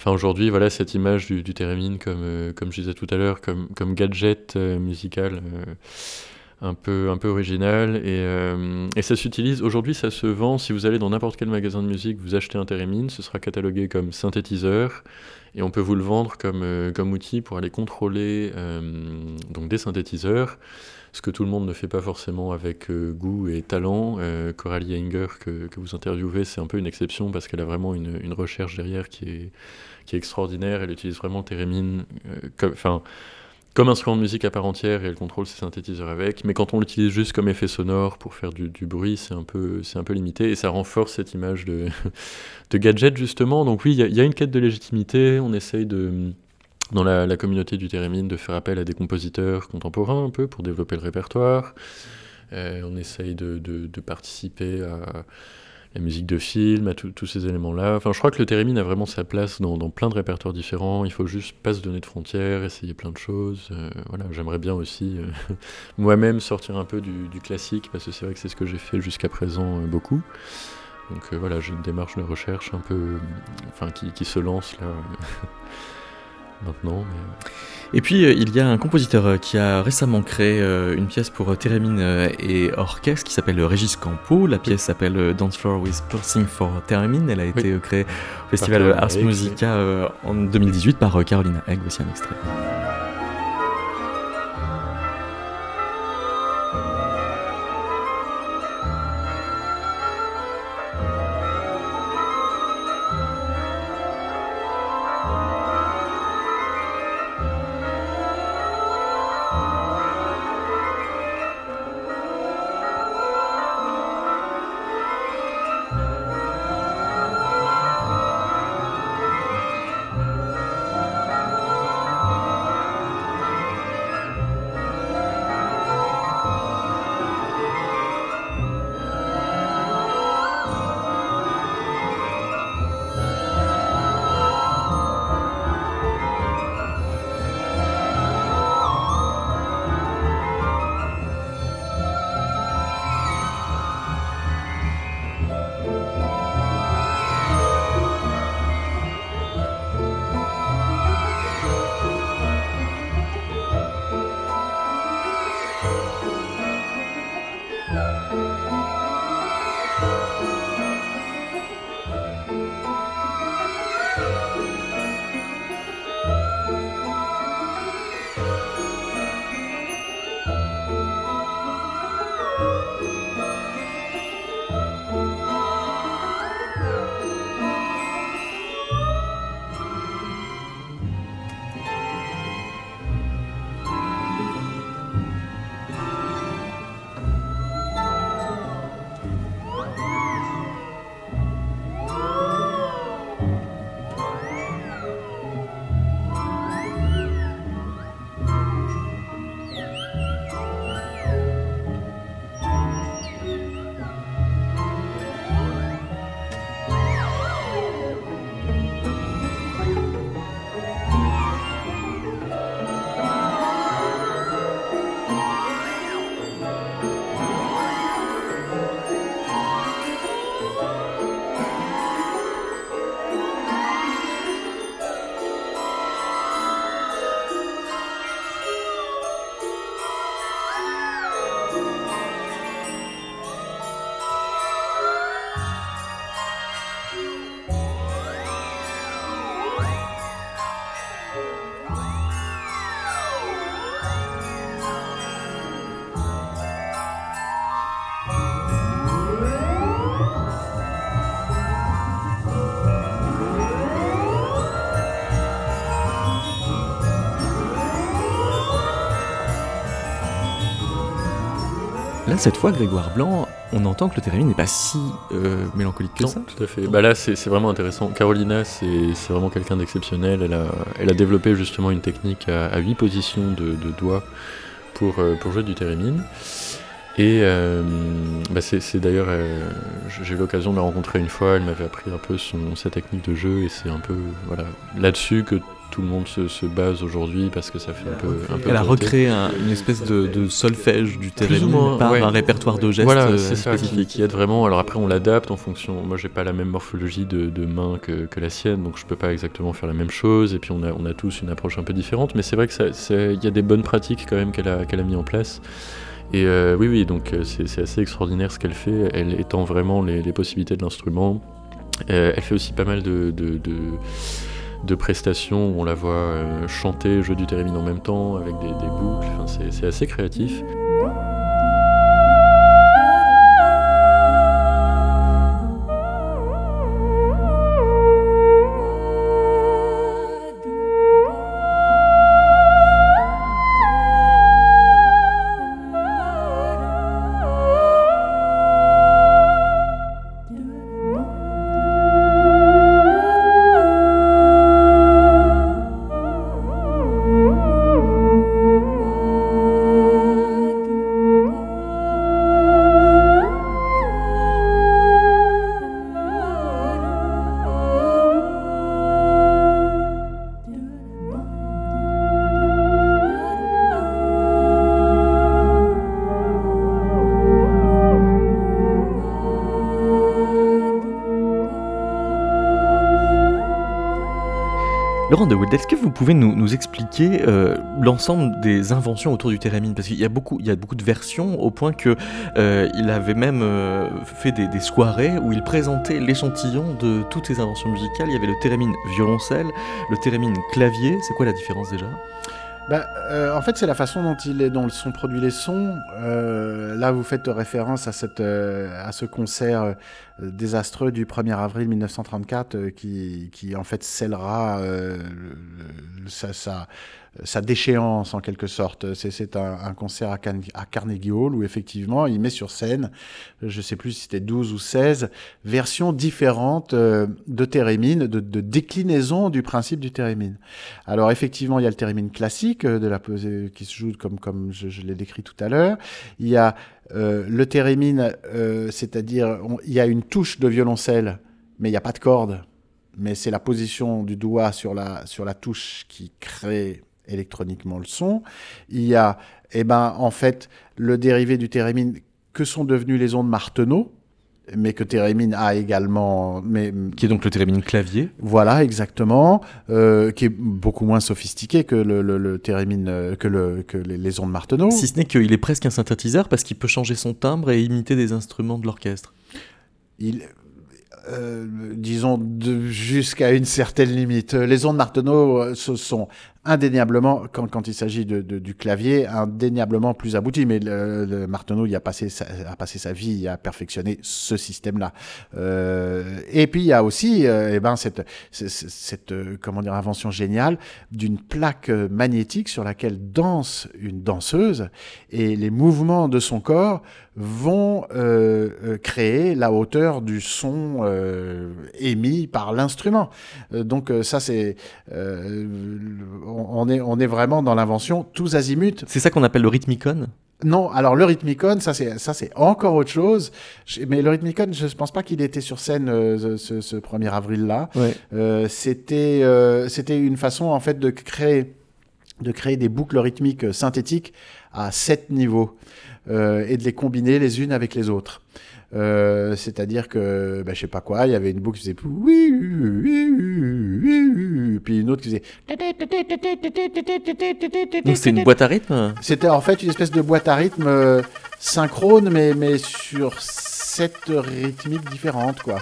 Enfin, aujourd'hui, voilà, cette image du, du comme, comme je disais tout à l'heure, comme, gadget musical un, peu, un peu original. Et, euh, et ça s'utilise, aujourd'hui, ça se vend. Si vous allez dans n'importe quel magasin de musique, vous achetez un Térémine, ce sera catalogué comme synthétiseur. Et on peut vous le vendre comme, euh, comme outil pour aller contrôler euh, donc des synthétiseurs. Ce que tout le monde ne fait pas forcément avec goût et talent. Coralie Heinger, que, que vous interviewez, c'est un peu une exception parce qu'elle a vraiment une, une recherche derrière qui est, qui est extraordinaire. Elle utilise vraiment comme, enfin, comme instrument de musique à part entière et elle contrôle ses synthétiseurs avec. Mais quand on l'utilise juste comme effet sonore pour faire du, bruit, c'est un, peu, un peu limité et ça renforce cette image de, gadget justement. Donc oui, il y, a- une quête de légitimité. On essaye de dans la, communauté du Térémine de faire appel à des compositeurs contemporains un peu pour développer le répertoire. Euh, on essaye de participer à la musique de film, à tous ces éléments-là. Enfin, je crois que le Térémine a vraiment sa place dans, plein de répertoires différents. Il faut juste pas se donner de frontières, essayer plein de choses. Euh, voilà, j'aimerais bien aussi euh, moi-même sortir un peu du, classique parce que c'est vrai que c'est ce que j'ai fait jusqu'à présent euh, beaucoup. Donc voilà, j'ai une démarche de recherche un peu, enfin, qui, qui se lance là. Maintenant, mais, Et puis euh, il y a un compositeur euh, qui a récemment créé euh, une pièce pour euh, Térémine euh, et orchestre qui s'appelle euh, Régis Campo. La pièce s'appelle euh, Dance Floor with Pulsing for Térémine. Elle a été euh, créée au festival Ars Musica euh, en 2018 par euh, Carolina Egg. Voici un extrait. Cette fois, Grégoire Blanc, on entend que le thérémine n'est pas si euh, mélancolique que non, ça. tout à fait. Bah là, c'est vraiment intéressant. Carolina, c'est vraiment quelqu'un d'exceptionnel. Elle a, elle a développé justement une technique à, à 8 positions de, de doigts pour, euh, pour jouer du thérémine. Et euh, bah c'est c'est d'ailleurs, euh, j'ai eu l'occasion de la rencontrer une fois, elle m'avait appris un peu son, sa technique de jeu, et c'est un peu voilà, là-dessus que tout le monde se, se base aujourd'hui, parce que ça fait un peu... Un peu Elle a recréé un- une espèce de, de solfège du thérémine par ouais. un répertoire de gestes Voilà, euh, c'est ça qui, qui aide vraiment. Alors après, on l'adapte en fonction. Moi, j'ai pas la même morphologie de, de main que, que la sienne, donc je peux pas exactement faire la même chose. Et puis, on a, on a tous une approche un peu différente. Mais c'est vrai que ça- c'est- il y a des bonnes pratiques quand même qu'elle a, qu'elle a mis en place. Et euh, oui, oui, donc euh, c'est c'est assez extraordinaire ce qu'elle fait. Elle étend vraiment les, les possibilités de l'instrument. Euh, elle fait aussi pas mal de, de, de- de prestations où on la voit euh, chanter, jouer du thérémine en même temps, avec des, des boucles. C'est assez créatif. Laurent de Wild, est-ce que vous pouvez nous, nous expliquer euh, l'ensemble des inventions autour du thérémine Parce qu'il y a beaucoup, il y a beaucoup de versions au point que euh, il avait même euh, fait des, des soirées où il présentait l'échantillon de toutes ses inventions musicales. Il y avait le thérémine violoncelle, le thérémine clavier. C'est quoi la différence déjà? Bah, euh, en fait, c'est la façon dont, il est, dont sont produits les sons. Euh, là, vous faites référence à, cette, euh, à ce concert euh, désastreux du 1er avril 1934 euh, qui, qui, en fait, scellera euh, sa, sa, sa déchéance, en quelque sorte. C'est- un, un concert à, Carnegie Hall où, effectivement, il met sur scène, je sais plus si c'était 12 ou 16, versions différentes euh, de thérémine, de, de déclinaison du principe du thérémine. Alors effectivement, il y a le thérémine classique de la qui se joue comme, comme je, je l'ai décrit tout à l'heure. Il y a euh, le thérémine, euh, c'est-à-dire il y a une touche de violoncelle, mais il n'y a pas de corde. Mais c'est la position du doigt sur la, sur la touche qui crée électroniquement le son. Il y a, eh ben, en fait, le dérivé du thérémine que sont devenues les ondes Martenot, mais que thérémine a également, mais Qui est donc le thérémine clavier. voilà, exactement, euh, qui est beaucoup moins sophistiqué que le, le, euh, que, le, que les, les ondes Martenot. Si ce n'est qu'il est presque un synthétiseur parce qu'il peut changer son timbre et imiter des instruments de l'orchestre. Il, euh, disons, jusqu'à une certaine limite. Les ondes Martenot ce sont indéniablement, quand, il s'agit de, du clavier, indéniablement plus abouties. Mais le, Martenot il a, passé sa, vie à perfectionner ce système-là. Euh, et puis il y a aussi euh, eh ben, cette, cette, euh, comment invention géniale d'une plaque magnétique sur laquelle danse une danseuse et les mouvements de son corps vont créer la hauteur du son émis par l'instrument. Donc ça c'est on, est on est vraiment dans l'invention tous azimuts. C'est ça qu'on appelle le rhythmicon? Non, alors le Rhythmicon, ça c'est ça c'est encore autre chose. Mais le Rhythmicon, je ne pense pas qu'il était sur scène euh, ce, ce 1er avril là. Ouais. Euh, c'était euh, c'était une façon en fait de créer de créer des boucles rythmiques synthétiques à sept niveaux euh, et de les combiner les unes avec les autres. Euh, C'est-à-dire que, bah, je sais pas quoi, il y avait une boucle qui faisait oui, oui, oui, puis une autre qui faisait. Donc c'est une boîte à rythme C'était en fait une espèce de boîte à rythme euh, synchrone, mais, mais sur sept rythmiques différentes, quoi.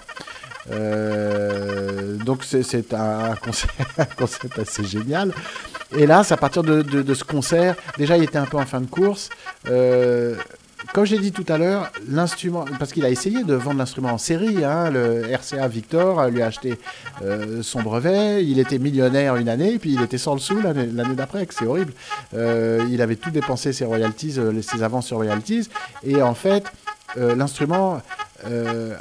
Euh, donc c'est- c'est un concept, un concept assez génial. Et là, c'est à partir de, de- de ce concert, déjà il était un peu en fin de course, euh, comme j'ai dit tout à l'heure, l'instrument, parce qu'il a essayé de vendre l'instrument en série, hein, le RCA Victor lui a acheté euh, son brevet, il était millionnaire une année, puis il était sans le sou l'année d'après, c'est horrible. Euh, il avait tout dépensé ses royalties, euh, ses avances sur royalties, et en fait, l'instrument euh,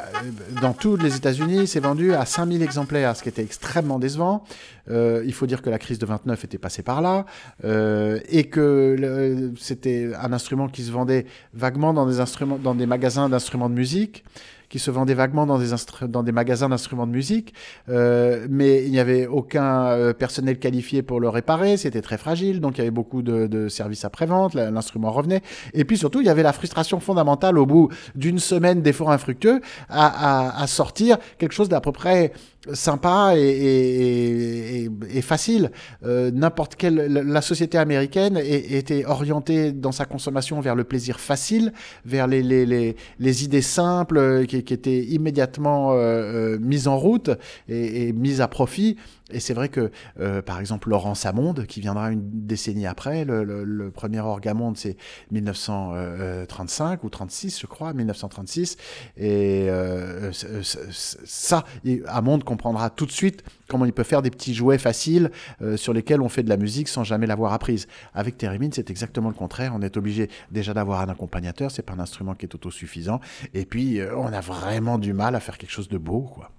dans tous les États-Unis, c'est vendu à 5000 exemplaires, ce qui était extrêmement décevant. Euh, il faut dire que la crise de 29 était passée par là euh, et que c'était un instrument qui se vendait vaguement dans des, instruments, dans des magasins d'instruments de musique qui se vendait vaguement dans des, dans des magasins d'instruments de musique, euh, mais il n'y avait aucun euh, personnel qualifié pour le réparer, c'était très fragile, donc il y avait beaucoup de, de services après-vente, l'instrument revenait, et puis surtout il y avait la frustration fondamentale au bout d'une semaine d'efforts infructueux à, à, à sortir quelque chose d'à peu près sympa et, facile. Euh, n'importe quelle la société américaine était orientée dans sa consommation vers le plaisir facile, vers les, les, idées simples euh, qui, étaient immédiatement euh, mises en route et, et mises à profit. Et c'est vrai que, euh, par exemple, Laurent Samonde, qui viendra une décennie après, le, premier Orgamonde, c'est 1935 ou 36, je crois, 1936. Et euh, ça, Amonde comprendra tout de suite comment il peut faire des petits jouets faciles euh, sur lesquels on fait de la musique sans jamais l'avoir apprise. Avec Térémine, c'est exactement le contraire. On est obligé déjà d'avoir un accompagnateur, c'est pas un instrument qui est autosuffisant. Et puis, on a vraiment du mal à faire quelque chose de beau, quoi.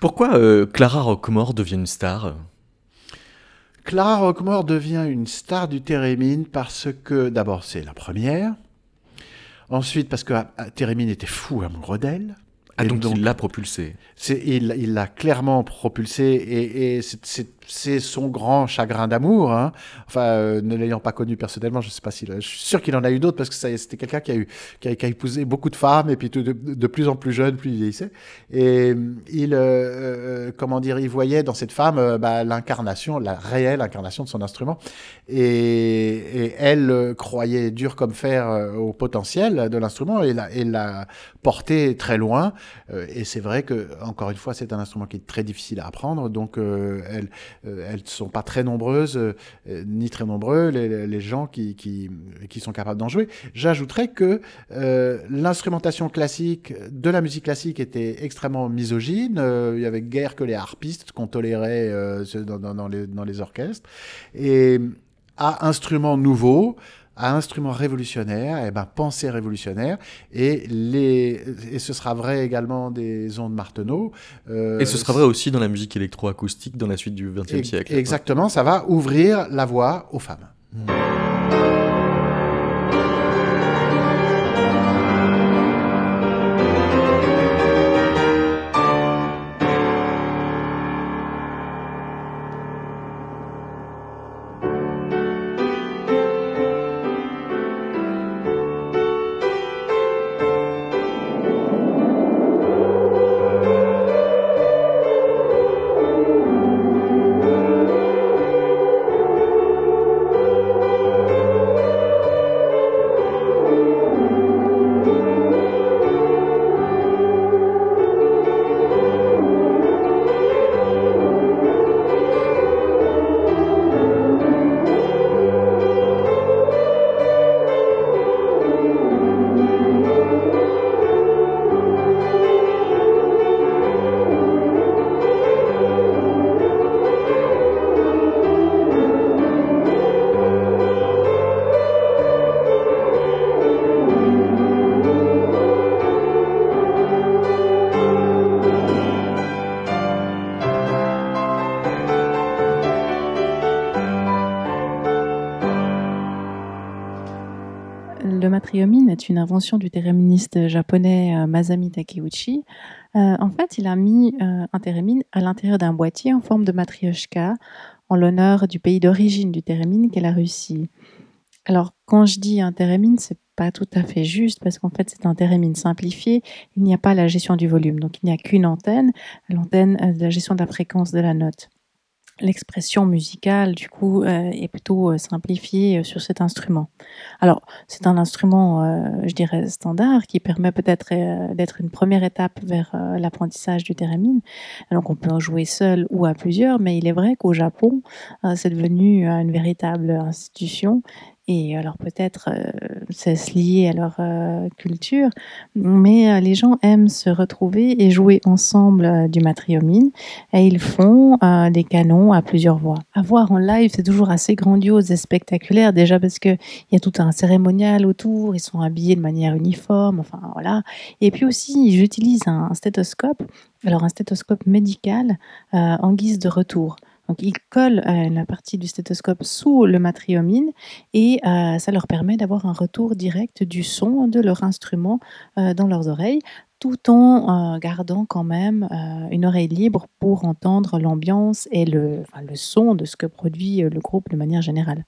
Pourquoi euh, Clara Rockmore devient une star? Clara Rockmore devient une star du Térémine parce que d'abord c'est la première, ensuite parce que ah, Térémine était fou amoureux d'elle. Ah, donc, il l'a propulsée. Il l'a clairement propulsée et, et c'est c'est son grand chagrin d'amour. Hein. Enfin, euh, ne l'ayant pas connu personnellement, je sais pas si, je suis sûr qu'il en a eu d'autres parce que c'était quelqu'un qui a eu, qui a, épousé beaucoup de femmes et puis de, plus en plus jeune, plus il vieillissait. Et il, euh, euh, comment dire, il voyait dans cette femme bah, l'incarnation, la réelle incarnation de son instrument. Et, elle croyait dur comme fer au potentiel de l'instrument et l'a porté très loin. et c'est vrai que, encore une fois, c'est un instrument qui est très difficile à apprendre. Donc, elle euh, elles ne sont pas très nombreuses, euh, ni très nombreux, les, gens qui, qui, sont capables d'en jouer. J'ajouterais que euh, l'instrumentation classique de la musique classique était extrêmement misogyne. il y avait guère que les harpistes qu'on tolérait dans, les, dans les orchestres. Et à instruments nouveaux, à instruments révolutionnaires, et eh ben, pensée révolutionnaire, et, les, et ce sera vrai également des ondes Marteneau. Euh, et ce sera vrai aussi dans la musique électroacoustique dans la suite du XXe siècle. Exactement, ça va ouvrir la voie aux femmes. une du théréministe japonais euh, Masami Takeuchi. Euh, en fait, il a mis euh, un thérémine à l'intérieur d'un boîtier en forme de matrioshka en l'honneur du pays d'origine du thérémine qu'est la Russie. Alors, quand je dis un thérémine, c'est pas tout à fait juste parce qu'en fait, c'est un thérémine simplifié. Il n'y a pas la gestion du volume, donc il n'y a qu'une antenne, l'antenne de la gestion de la fréquence de la note l'expression musicale, du coup, euh, est plutôt euh, simplifiée euh, sur cet instrument. Alors, c'est un instrument, je dirais, standard qui permet peut-être d'être une première étape vers l'apprentissage du thérémine. Donc, on peut en jouer seul ou à plusieurs, mais il est vrai qu'au Japon, c'est devenu une véritable institution Et alors peut-être euh, c'est lié à leur euh, culture, mais euh, les gens aiment se retrouver et jouer ensemble du matriomine et ils font des canons à plusieurs voix. À voir en live, c'est toujours assez grandiose et spectaculaire déjà parce qu'il y a tout un cérémonial autour, ils sont habillés de manière uniforme, enfin voilà. Et puis aussi, j'utilise un stéthoscope, alors un stéthoscope médical en guise de retour. Donc ils collent euh, la partie du stéthoscope sous le matriomine et euh, ça leur permet d'avoir un retour direct du son de leur instrument euh, dans leurs oreilles tout en gardant quand même une oreille libre pour entendre l'ambiance et le, le son de ce que produit le groupe de manière générale.